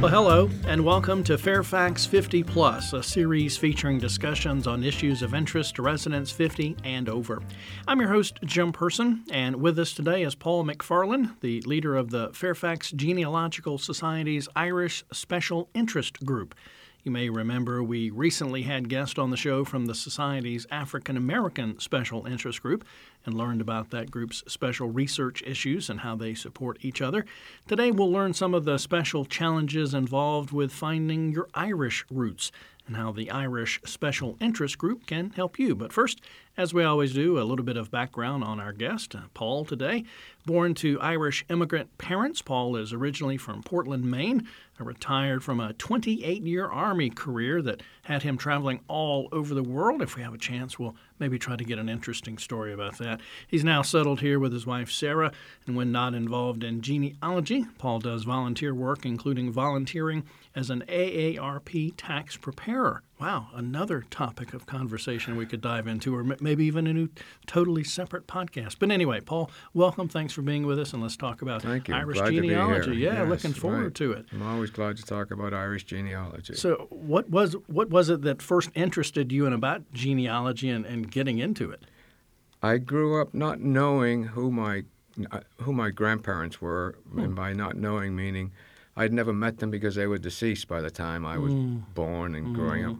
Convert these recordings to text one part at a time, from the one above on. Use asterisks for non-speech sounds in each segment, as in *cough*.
Well, hello, and welcome to Fairfax 50 Plus, a series featuring discussions on issues of interest to residents 50 and over. I'm your host, Jim Person, and with us today is Paul McFarland, the leader of the Fairfax Genealogical Society's Irish Special Interest Group. You may remember we recently had guests on the show from the Society's African American Special Interest Group and learned about that group's special research issues and how they support each other. Today we'll learn some of the special challenges involved with finding your Irish roots and how the Irish Special Interest Group can help you. But first, as we always do, a little bit of background on our guest, uh, Paul, today. Born to Irish immigrant parents, Paul is originally from Portland, Maine, retired from a 28 year Army career that had him traveling all over the world. If we have a chance, we'll maybe try to get an interesting story about that. He's now settled here with his wife, Sarah, and when not involved in genealogy, Paul does volunteer work, including volunteering as an AARP tax preparer. Wow, another topic of conversation we could dive into, or maybe even a new, totally separate podcast. But anyway, Paul, welcome. Thanks for being with us, and let's talk about Thank you. Irish glad genealogy. To be here. Yeah, yes, looking forward right. to it. I'm always glad to talk about Irish genealogy. So, what was what was it that first interested you in about genealogy and, and getting into it? I grew up not knowing who my who my grandparents were, Hmm. and by not knowing meaning I'd never met them because they were deceased by the time I was Hmm. born and growing up.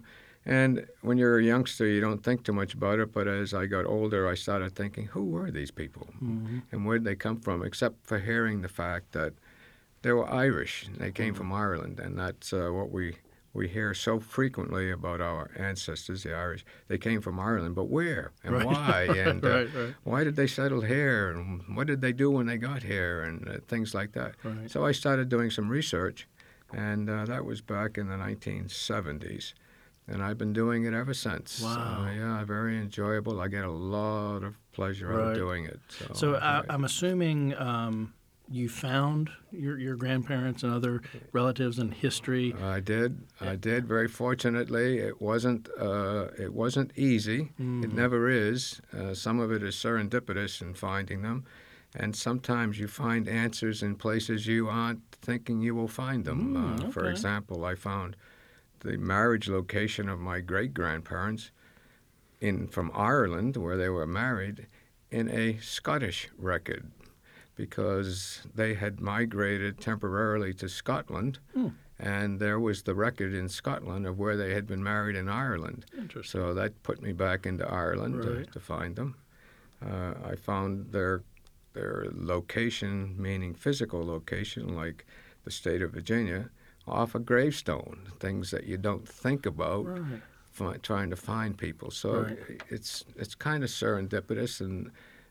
And when you're a youngster, you don't think too much about it. But as I got older, I started thinking, who were these people, Mm-hmm. and where did they come from? Except for hearing the fact that they were Irish. They came Mm-hmm. from Ireland, and that's uh, what we we hear so frequently about our ancestors, the Irish. They came from Ireland, but where and Right. why? *laughs* And uh, Right, right. why did they settle here? And what did they do when they got here? And uh, things like that. So I started doing some research, and uh, that was back in the 1970s. And I've been doing it ever since. Wow. Yeah, very enjoyable. I get a lot of pleasure out of doing it. So, So, I, I'm assuming um, you found your, your grandparents and other relatives in history. I did. I did. Very fortunately, it wasn't. Uh, it wasn't easy. Mm. It never is. Uh, some of it is serendipitous in finding them, and sometimes you find answers in places you aren't thinking you will find them. Mm, uh, For example, I found the marriage location of my great grandparents in from Ireland, where they were married, in a Scottish record, because they had migrated temporarily to Scotland, Hmm. and there was the record in Scotland of where they had been married in Ireland. So that put me back into Ireland to, to find them. Uh, I found their their location, meaning physical location, like the state of Virginia, off a gravestone. Things that you don't think about Right. fi- trying to find people. So Right. it's it's kind of serendipitous, and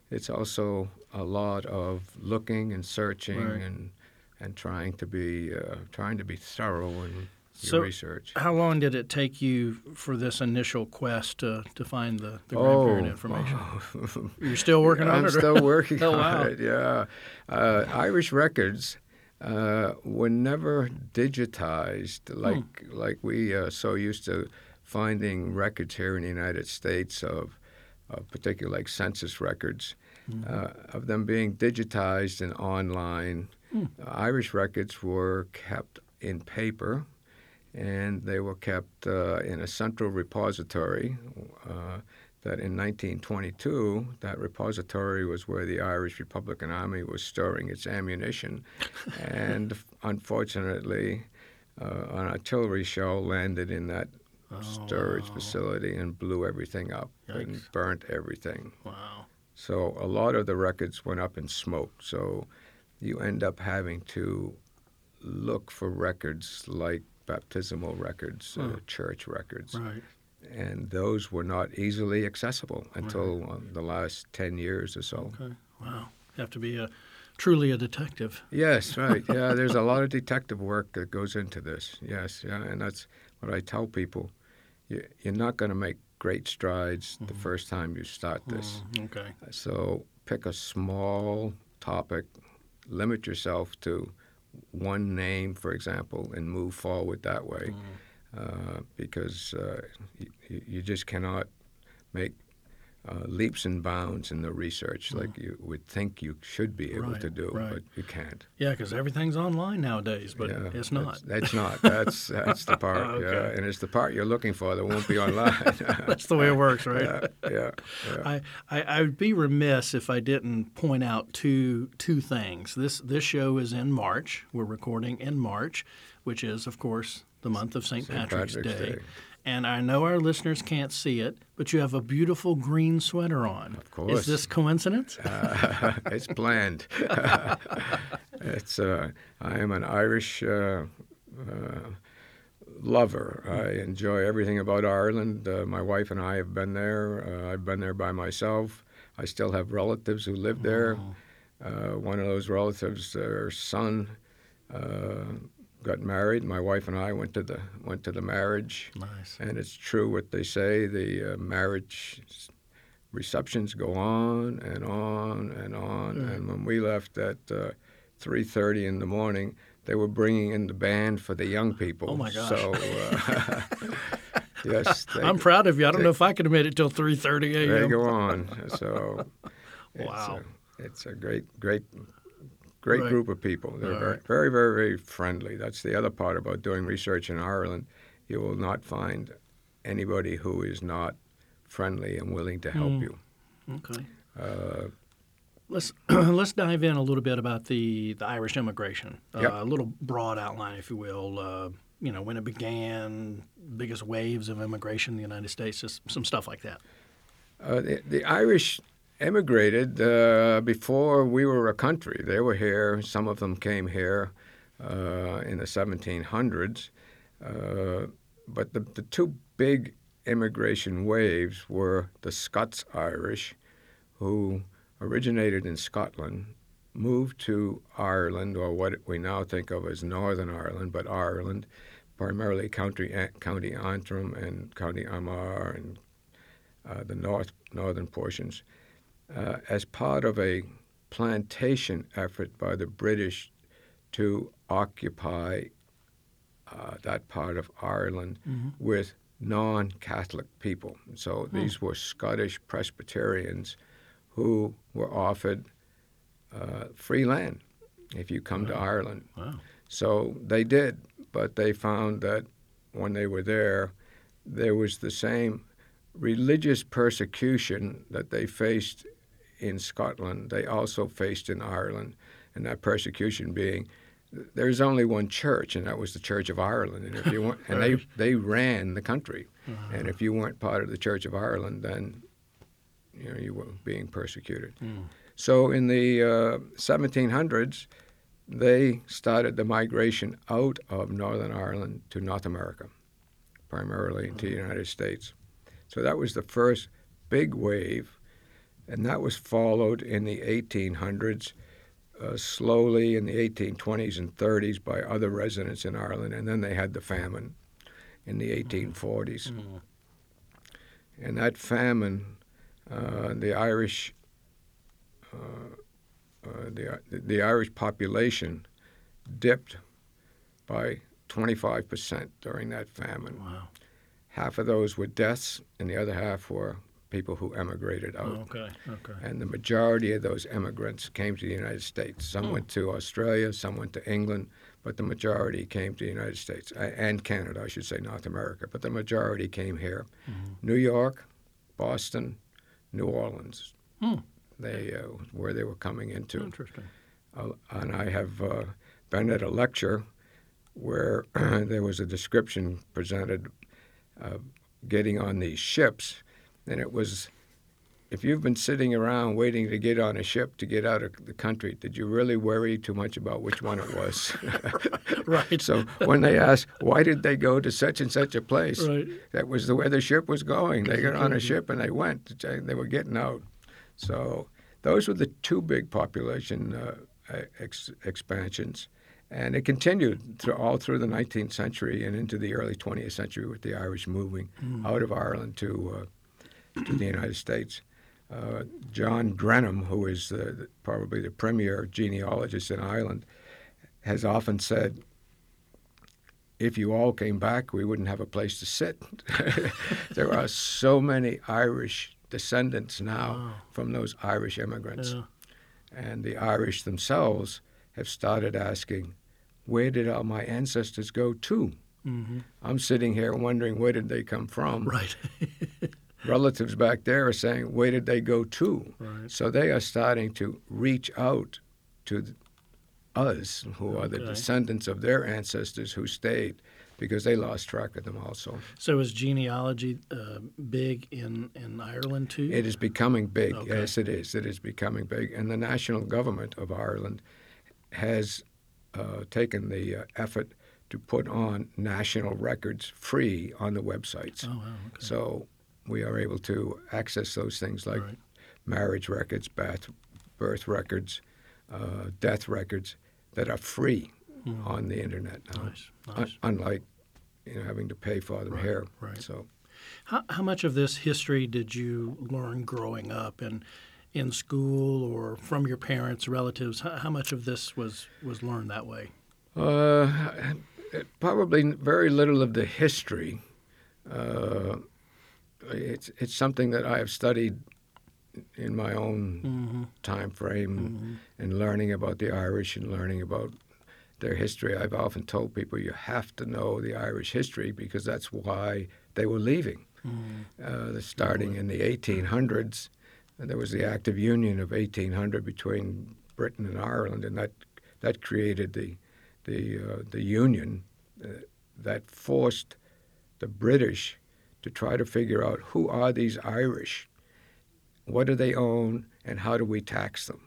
it's also a lot of looking and searching Right. and and trying to be uh, trying to be thorough in So- your research. How long did it take you for this initial quest to, to find the, the Oh, grandparent information? *laughs* You're still working on I'm it? or- still working *laughs* Oh, on wow. it. Yeah, uh, Irish records uh, were never digitized Hmm. like like we are so used to finding records here in the United States of, of particular like census records, Mm-hmm. uh, of them being digitized and online. Hmm. Irish records were kept in paper. And they were kept uh, in a central repository uh, that in 1922, that repository was where the Irish Republican Army was storing its ammunition. and unfortunately, uh, an artillery shell landed in that storage Oh, wow. facility and blew everything up and burnt everything. Wow. So a lot of the records went up in smoke. So you end up having to look for records like baptismal records, uh, church records Right. And those were not easily accessible until uh, the last 10 years or so. Okay. Wow. You have to be a truly a detective. Yes, *laughs* right. Yeah, there's a lot of detective work that goes into this. Yes, yeah, and that's what I tell people. You, you're not going to make great strides the first time you start this. Mm, okay. So pick a small topic, limit yourself to one name, for example, and move forward that way. Uh, because uh, you, you just cannot make uh, leaps and bounds in the research like you would think you should be able Right, to do, right. but you can't. Yeah, because everything's online nowadays, but Yeah, it's not. That's, that's not. *laughs* That's that's the part. Okay. Yeah, and it's the part you're looking for that won't be online. *laughs* That's the way it works, right? *laughs* yeah, yeah, yeah. I, I, I would be remiss if I didn't point out two two things. This this show is in March. We're recording in March, which is of course the month of St. Patrick's, Patrick's Day. Day. And I know our listeners can't see it, but you have a beautiful green sweater on. Of course. Is this coincidence? *laughs* Uh, it's planned. *laughs* it's. Uh, I am an Irish uh, uh, lover. I enjoy everything about Ireland. Uh, my wife and I have been there. Uh, I've been there by myself. I still have relatives who live there. Uh, one of those relatives, their son, uh, got married. My wife and I went to the went to the marriage. nice. And it's true what they say. The uh, marriage receptions go on and on and on. And when we left at uh, 3:30 in the morning, they were bringing in the band for the young people. Oh, my gosh. So uh, *laughs* yes, *laughs* they, I'm proud of you. I don't know if I could have made it till 3:30 a.m. they go on. So *laughs* it's Wow. a, it's a great, great. Great Right. group of people. They're All very, right. very, very, very friendly. That's the other part about doing research in Ireland. You will not find anybody who is not friendly and willing to help Mm. you. Okay. Uh, Let's *clears throat* let's dive in a little bit about the, the Irish immigration. Uh, A little broad outline, if you will. Uh, you know, when it began, biggest waves of immigration in the United States, just some stuff like that. uh, the, the Irish emigrated uh, before we were a country. They were here. Some of them came here uh, in the 1700s. Uh, but the, the two big immigration waves were the Scots Irish, who originated in Scotland, moved to Ireland, or what we now think of as Northern Ireland, but Ireland, primarily County County Antrim and County Armagh and uh, the north northern portions, uh, as part of a plantation effort by the British to occupy uh, that part of Ireland with non-Catholic people. So these were Scottish Presbyterians who were offered uh, free land if you come to Ireland. Wow. So they did, but they found that when they were there, there was the same religious persecution that they faced in Scotland, they also faced in Ireland, and that persecution being there's only one church, and that was the Church of Ireland. And if you weren't, *laughs* and they they ran the country, uh-huh. and if you weren't part of the Church of Ireland, then you know you were being persecuted. Hmm. So in the uh, 1700s, they started the migration out of Northern Ireland to North America, primarily to uh-huh. the United States. So that was the first big wave, and that was followed in the 1800s, uh, slowly in the 1820s and 30s by other residents in Ireland, and then they had the famine in the 1840s. And that famine, uh, the Irish, uh, uh, the, the Irish population dipped by 25% during that famine. Wow. Half of those were deaths, and the other half were people who emigrated out. Okay. Okay. And the majority of those immigrants came to the United States. Some went to Australia, some went to England, but the majority came to the United States and Canada, I should say, North America. But the majority came here. New York, Boston, New Orleans. Hmm. They uh, where they were coming into. Interesting. Uh, and I have uh, been at a lecture where *clears throat* there was a description presented of getting on these ships, and it was if you've been sitting around waiting to get on a ship to get out of the country, did you really worry too much about which one it was? *laughs* Right. so when they asked why did they go to such and such a place, Right. that was the way the ship was going. They got on a ship and they went. They were getting out. So those were the two big population uh, ex- expansions, and it continued through, all through the 19th century and into the early 20th century with the Irish moving out of Ireland to uh, to the United States. Uh, John Grenham, who is the, the- probably the premier genealogist in Ireland, has often said, if you all came back, we wouldn't have a place to sit. *laughs* there are so many Irish descendants now Wow. from those Irish immigrants. Yeah. And the Irish themselves have started asking, where did all my ancestors go to? hmm I'm sitting here wondering where did they come from. Right. *laughs* Relatives back there are saying, where did they go to? right. So they are starting to reach out to us, who are the descendants of their ancestors who stayed, because they lost track of them also. So is genealogy uh, big in, in Ireland too? It is becoming big. Okay. Yes, it is. It is becoming big. And the national government of Ireland has uh, taken the uh, effort to put on national records free on the websites. Oh wow. Okay. So we are able to access those things like Right. marriage records, birth, birth records, uh, death records that are free Mhm. on the internet now, Nice. Un- unlike you know, having to pay for them Right, here. right. So How, how much of this history did you learn growing up and in school or from your parents, relatives? How, how much of this was, was learned that way? Uh, probably very little of the history. Uh, it's it's something that I have studied in my own Mm-hmm. time frame Mm-hmm. and learning about the Irish and learning about their history. I've often told people you have to know the Irish history because that's why they were leaving. Mm-hmm. Uh, the- starting in the 1800s, and there was the Act of Union of 1800 between Britain and Ireland, and that that created the the uh, the union uh, that forced the British to try to figure out who are these Irish, what do they own, and how do we tax them.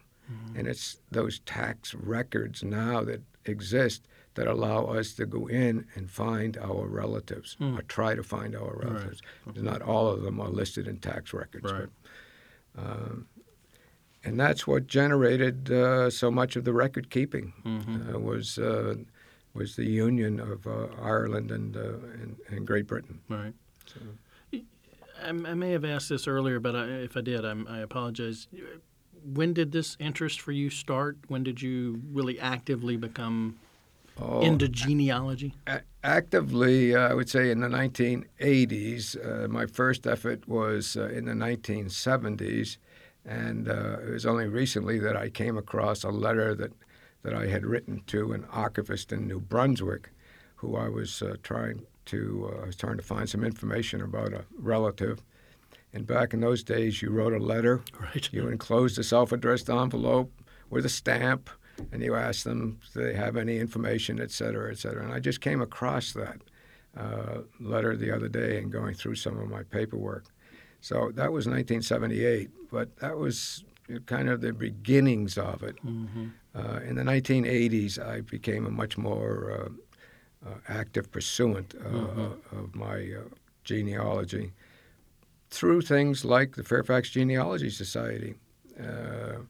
And it's those tax records now that exist that allow us to go in and find our relatives Hmm. or try to find our Right. relatives. Not all of them are listed in tax records. Right. But, um, and that's what generated uh, so much of the record keeping Mm-hmm. uh, was uh, was the union of uh, Ireland and, uh, and and Great Britain. Right. So, I, I may have asked this earlier, but I, if I did, I'm, I apologize. When did this interest for you start? When did you really actively become oh, into genealogy? A- actively, uh, I would say in the 1980s. Uh, my first effort was uh, in the 1970s, and uh, it was only recently that I came across a letter that, that I had written to an archivist in New Brunswick, who I was uh, trying to uh, I was trying to find some information about a relative. And back in those days, you wrote a letter Right. you enclosed a self-addressed envelope with a stamp, and you asked them if they have any information, et cetera, et cetera. And I just came across that uh, letter the other day and going through some of my paperwork. So that was 1978, but that was kind of the beginnings of it. Mm-hmm. Uh, in the 1980s, I became a much more uh, active pursuant uh, Mhm. of my uh, genealogy through things like the Fairfax Genealogy Society. Uh,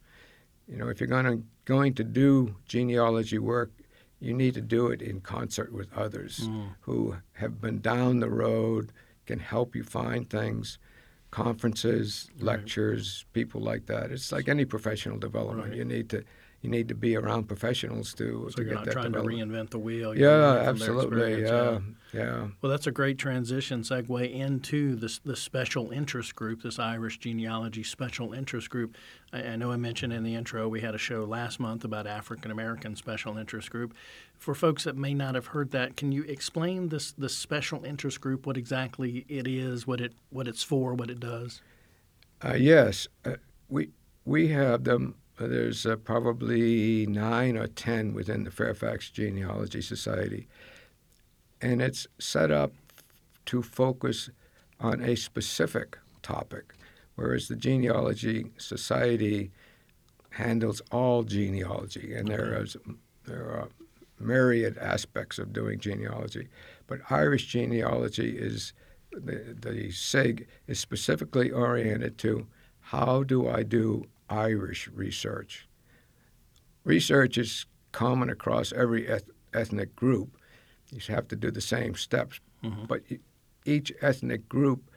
you know, if you're going to going to do genealogy work, you need to do it in concert with others Mm. who have been down the road, can help you find things. Conferences, Right. lectures, people like that. It's like any professional development. Right. You need to you need to be around professionals to, So to you're not trying to reinvent the wheel. you're Yeah, learning from their absolutely. Yeah, yeah. Well, that's a great transition segue into this the special interest group, this Irish genealogy special interest group. I, I know I mentioned in the intro we had a show last month about African American special interest group. For folks that may not have heard that, can you explain this this special interest group? What exactly it is, what it what it's for, what it does? Uh, yes, uh, we we have them. Uh, there's uh, probably nine or ten within the Fairfax Genealogy Society, and it's set up to focus on a specific topic, whereas the Genealogy Society handles all genealogy, and there is there are myriad aspects of doing genealogy, but Irish genealogy is the, the SIG is specifically oriented to how do I do Irish research. Research is common across every eth- ethnic group. You have to do the same steps, Mhm. but each ethnic group,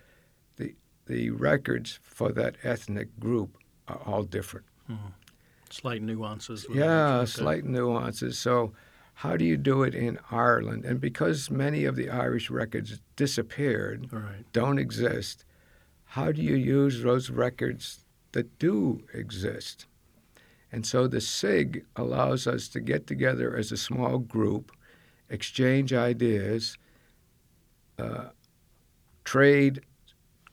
the the records for that ethnic group are all different. Slight nuances. Yeah, slight nuances. So, how do you do it in Ireland? And because many of the Irish records disappeared, right. don't exist, how do you use those records that do exist? And so the SIG allows us to get together as a small group, exchange ideas, uh, trade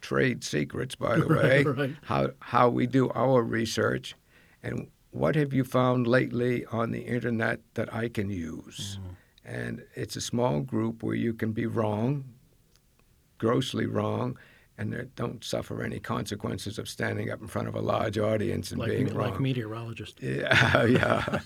trade secrets, by the *laughs* way, right. how how we do our research, and what have you found lately on the internet that I can use? Mm-hmm. And it's a small group where you can be wrong, grossly wrong, and they don't suffer any consequences of standing up in front of a large audience and Like, being wrong. like meteorologists. *laughs* Yeah, *laughs* yeah.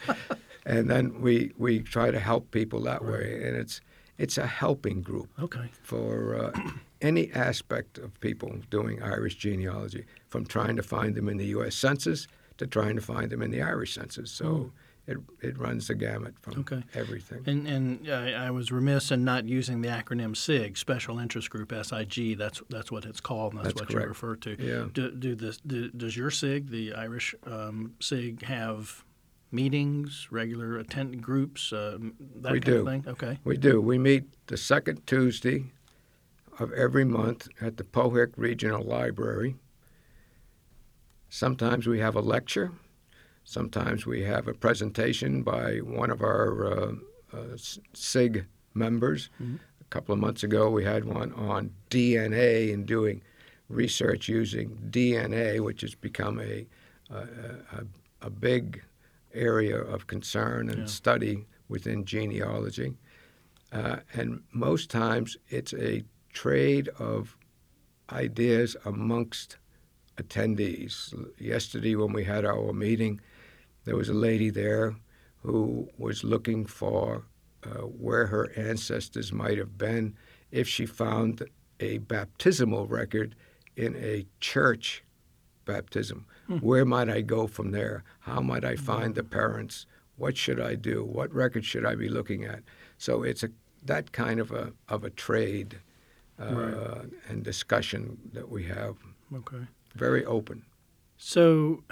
and then we we try to help people that way, and it's it's a helping group Okay. for uh, *clears throat* any aspect of people doing Irish genealogy, from trying to find them in the U.S. Census to trying to find them in the Irish Census. So it it runs the gamut from. Okay. everything. And, and I, I was remiss in not using the acronym SIG, Special Interest Group SIG. That's that's what it's called, and that's, That's what correct. you refer to. Yeah. Do, do this? Do, does your SIG, the Irish um, SIG, have meetings, regular attend groups, uh, that We kind do. of thing? Okay. We do. We meet the second Tuesday of every month at the Pohick Regional Library. Sometimes we have a lecture. Sometimes we have a presentation by one of our uh, uh, SIG members. A couple of months ago, we had one on DNA and doing research using DNA, which has become a, a, a, a big area of concern and Yeah. study within genealogy. Uh, and most times it's a trade of ideas amongst attendees. Yesterday, when we had our meeting, there was a lady there who was looking for uh, where her ancestors might have been if she found a baptismal record in a church baptism. Where might I go from there? How might I find the parents? What should I do? What record should I be looking at? So it's a that kind of a of a trade uh, Right. and discussion that we have. Okay. Very open. So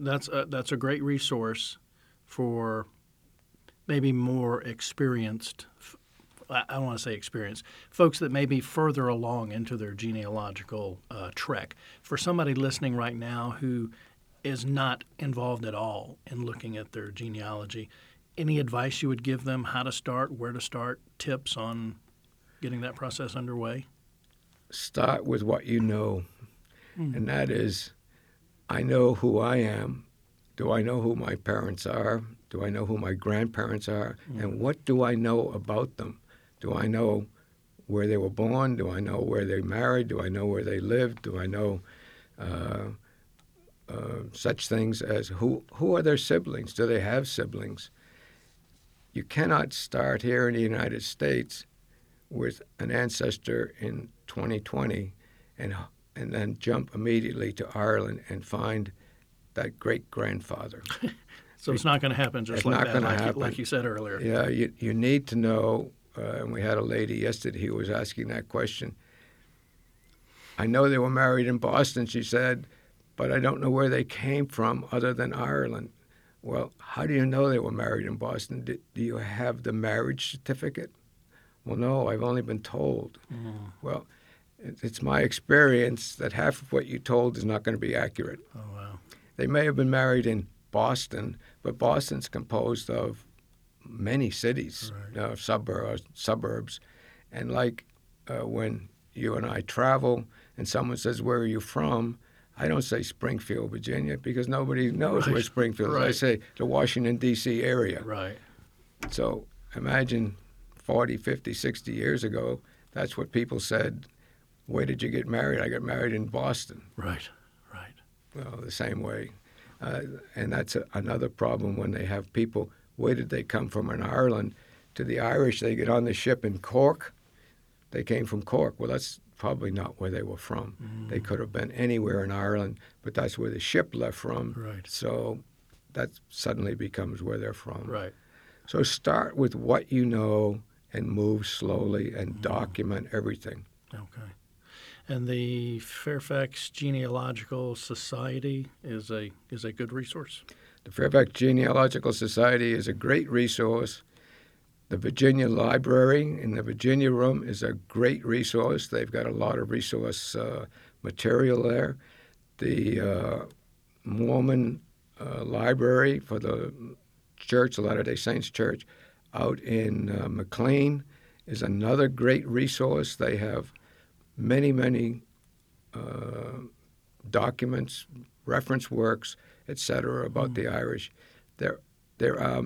that's a, that's a great resource for maybe more experienced. I don't want to say experienced folks that may be further along into their genealogical uh, trek. For somebody listening right now who is not involved at all in looking at their genealogy, any advice you would give them? How to start? Where to start? Tips on getting that process underway? Start with what you know, and that is, I know who I am. Do I know who my parents are? Do I know who my grandparents are? And what do I know about them? Do I know where they were born? Do I know where they married? Do I know where they lived? Do I know uh, uh, such things as who who are their siblings? Do they have siblings? You cannot start here in the United States with an ancestor in 2020 and and then jump immediately to Ireland and find that great grandfather. *laughs* So it's not going to happen just It's like not that, like you, happen. like you said earlier. Yeah, you, you need to know. Uh, and we had a lady yesterday who was asking that question. I know they were married in Boston, she said, but I don't know where they came from other than Ireland. Well, how do you know they were married in Boston? Do, do you have the marriage certificate? Well, no, I've only been told. Well, it, it's my experience that half of what you told is not going to be accurate. Oh wow. They may have been married in Boston, but Boston's composed of many cities, Right. uh, suburbs, suburbs, and like uh, when you and I travel, and someone says, "Where are you from?" I don't say Springfield, Virginia, because nobody knows where Right. Springfield is. I say the Washington D.C. area. Right. So imagine 40, 50, 60 years ago, that's what people said. Where did you get married? I got married in Boston Right. Right. well, the same way. Uh, and that's a, another problem when they have people, where did they come from in Ireland? To the Irish, they get on the ship in Cork. They came from Cork. Well, that's probably not where they were from. They could have been anywhere in Ireland, but that's where the ship left from. Right. So that suddenly becomes where they're from. Right. So start with what you know and move slowly and document everything. Okay. And the Fairfax Genealogical Society is a is a good resource. The Fairfax Genealogical Society is a great resource. The Virginia Library in the Virginia Room is a great resource. They've got a lot of resource uh, material there. The uh, Mormon uh, library for the church, the Latter day Saints Church, out in uh, McLean is another great resource. They have many, many uh, documents, reference works, etc., about mm. the Irish. There, there are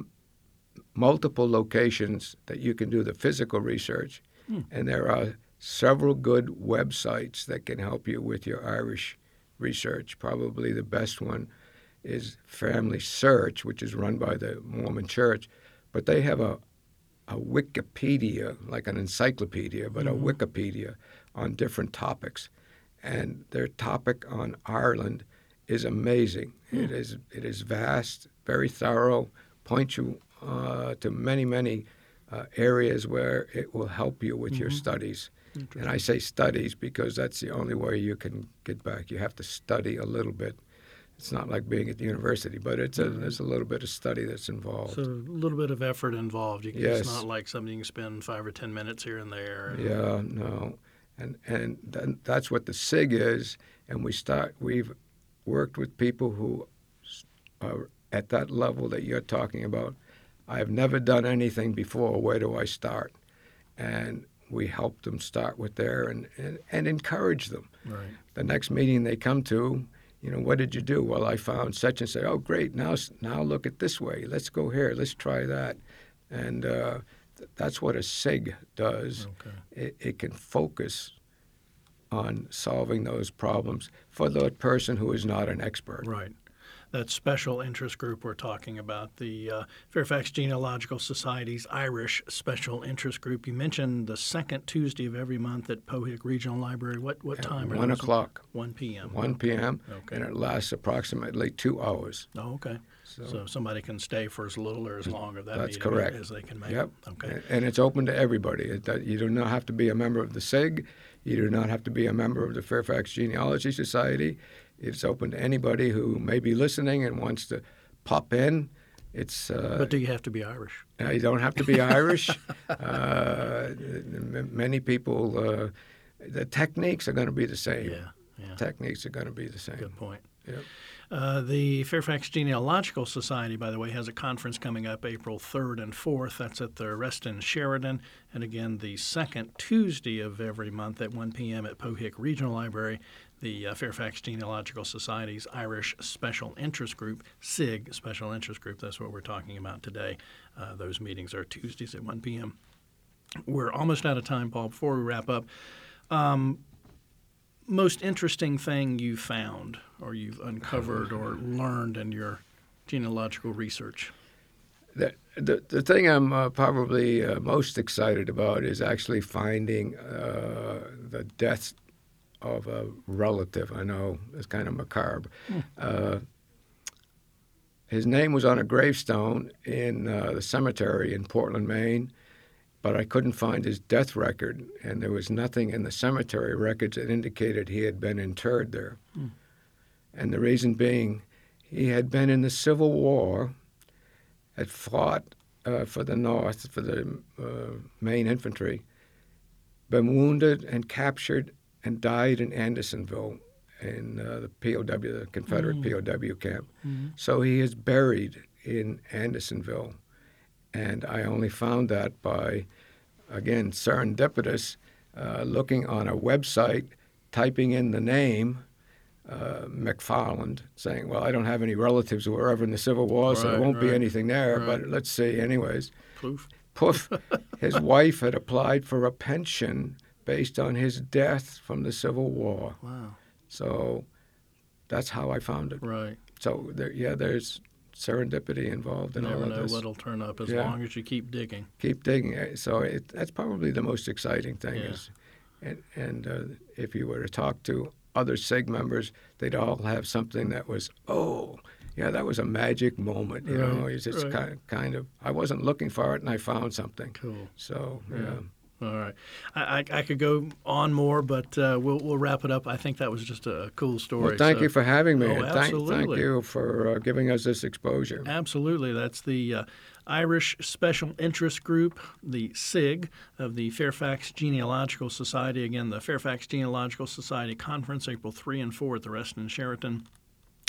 multiple locations that you can do the physical research, mm. and there are several good websites that can help you with your Irish research. Probably the best one is Family Search, which is run by the Mormon Church, but they have a a Wikipedia, like an encyclopedia, but mm-hmm. a Wikipedia on different topics. And their topic on Ireland is amazing. Mm. It is it is vast, very thorough, points you uh, to many many uh, areas where it will help you with mm-hmm. your studies. And I say studies because that's the only way you can get back. You have to study a little bit. It's not like being at the university, but it's a, there's a little bit of study that's involved. So a little bit of effort involved. You can, yes. It's not like something you can spend five or ten minutes here and there. Yeah, no, and and that's what the SIG is. And we start. We've worked with people who are at that level that you're talking about. I've never done anything before. Where do I start? And we help them start with there and, and, and encourage them. Right. The next meeting they come to, you know, what did you do? Well, I found such and say, oh, great. Now, now look at this way. Let's go here. Let's try that. And uh, th- that's what a SIG does. Okay. It, it can focus on solving those problems for the person who is not an expert. Right that special interest group we're talking about, the uh, Fairfax Genealogical Society's Irish Special Interest Group. You mentioned the second Tuesday of every month at Pohick Regional Library. What what time? At one o'clock. One p.m. One p.m. Okay. And it lasts approximately two hours. Oh, okay. So, so somebody can stay for as little or as long of that that's correct. as they can make. Yep. Okay. And it's open to everybody. You do not have to be a member of the SIG. You do not have to be a member of the Fairfax Genealogy Society. It's open to anybody who may be listening and wants to pop in. It's. Uh, but do you have to be Irish? Uh, you don't have to be Irish. *laughs* uh, many people, uh, the techniques are going to be the same. Yeah, yeah. Techniques are going to be the same. Good point. Yep. Uh, the Fairfax Genealogical Society, by the way, has a conference coming up April 3rd and 4th. That's at the Reston Sheraton. And again, the second Tuesday of every month at 1 p.m. at Pohick Regional Library the uh, Fairfax Genealogical Society's Irish Special Interest Group, SIG Special Interest Group. That's what we're talking about today. Uh, those meetings are Tuesdays at 1 p.m. We're almost out of time, Paul. Before we wrap up, um, most interesting thing you found or you've uncovered or learned in your genealogical research? The, the, the thing I'm uh, probably uh, most excited about is actually finding uh, the death of a relative. I know it's kind of macabre. Mm. Uh, his name was on a gravestone in uh, the cemetery in Portland, Maine, but I couldn't find his death record, and there was nothing in the cemetery records that indicated he had been interred there. Mm. And the reason being, he had been in the Civil War, had fought uh, for the North, for the uh, Maine infantry, been wounded and captured and died in Andersonville in uh, the POW, the Confederate mm. POW camp. Mm. So he is buried in Andersonville. And I only found that by, again, serendipitous, uh, looking on a website, typing in the name, uh, McFarland, saying, Well, I don't have any relatives who were ever in the Civil War, right, so there won't right, be anything there, right. but let's see, anyways. Poof. Poof. *laughs* His wife had applied for a pension based on his death from the Civil War. Wow. So that's how I found it. Right. So there, yeah, there's serendipity involved in Never all of know this. what'll turn up as yeah. long as you keep digging. Keep digging. So it, that's probably the most exciting thing. Yeah. Is, and and uh, if you were to talk to other SIG members, they'd all have something that was, oh, yeah, that was a magic moment. You right. know, it's just right. kind, of, kind of, I wasn't looking for it and I found something. Cool. So, yeah. yeah. All right, I, I, I could go on more, but uh, we'll we'll wrap it up. I think that was just a cool story. Well, thank so- you for having me. Oh, and thank, thank you for uh, giving us this exposure. Absolutely. That's the uh, Irish Special Interest Group, the SIG, of the Fairfax Genealogical Society. Again, the Fairfax Genealogical Society Conference, April 3 and 4 at the Reston Sheraton.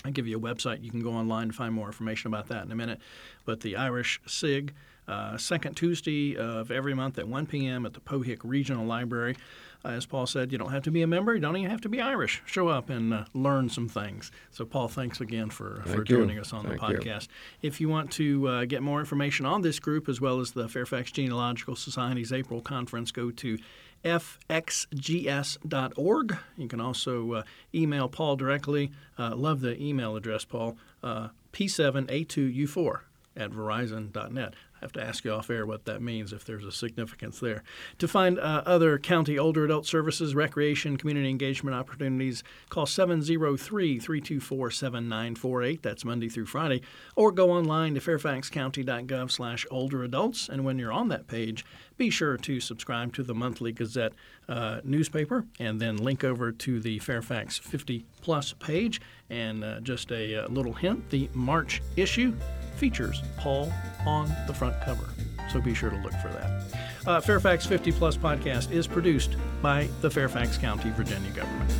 I'll give you a website. You can go online to find more information about that in a minute. But the Irish SIG, uh, second Tuesday of every month at 1 p.m. at the Pohick Regional Library. Uh, as Paul said, you don't have to be a member. You don't even have to be Irish. Show up and uh, learn some things. So, Paul, thanks again for, for Thank you. joining us on Thank the you. podcast. If you want to uh, get more information on this group as well as the Fairfax Genealogical Society's April conference, go to fxgs.org. You can also uh, email Paul directly. Uh, love the email address, Paul. Uh, P7A2U4 at verizon.net. Have to ask you off air what that means if there's a significance there. To find uh, other county older adult services, recreation, community engagement opportunities, call 703 324 7948. That's Monday through Friday. Or go online to fairfaxcounty.gov slash older adults. And when you're on that page, be sure to subscribe to the monthly Gazette uh, newspaper and then link over to the Fairfax 50 Plus page. And uh, just a uh, little hint the March issue features Paul on the front cover. So be sure to look for that. Uh, Fairfax 50 Plus podcast is produced by the Fairfax County, Virginia government.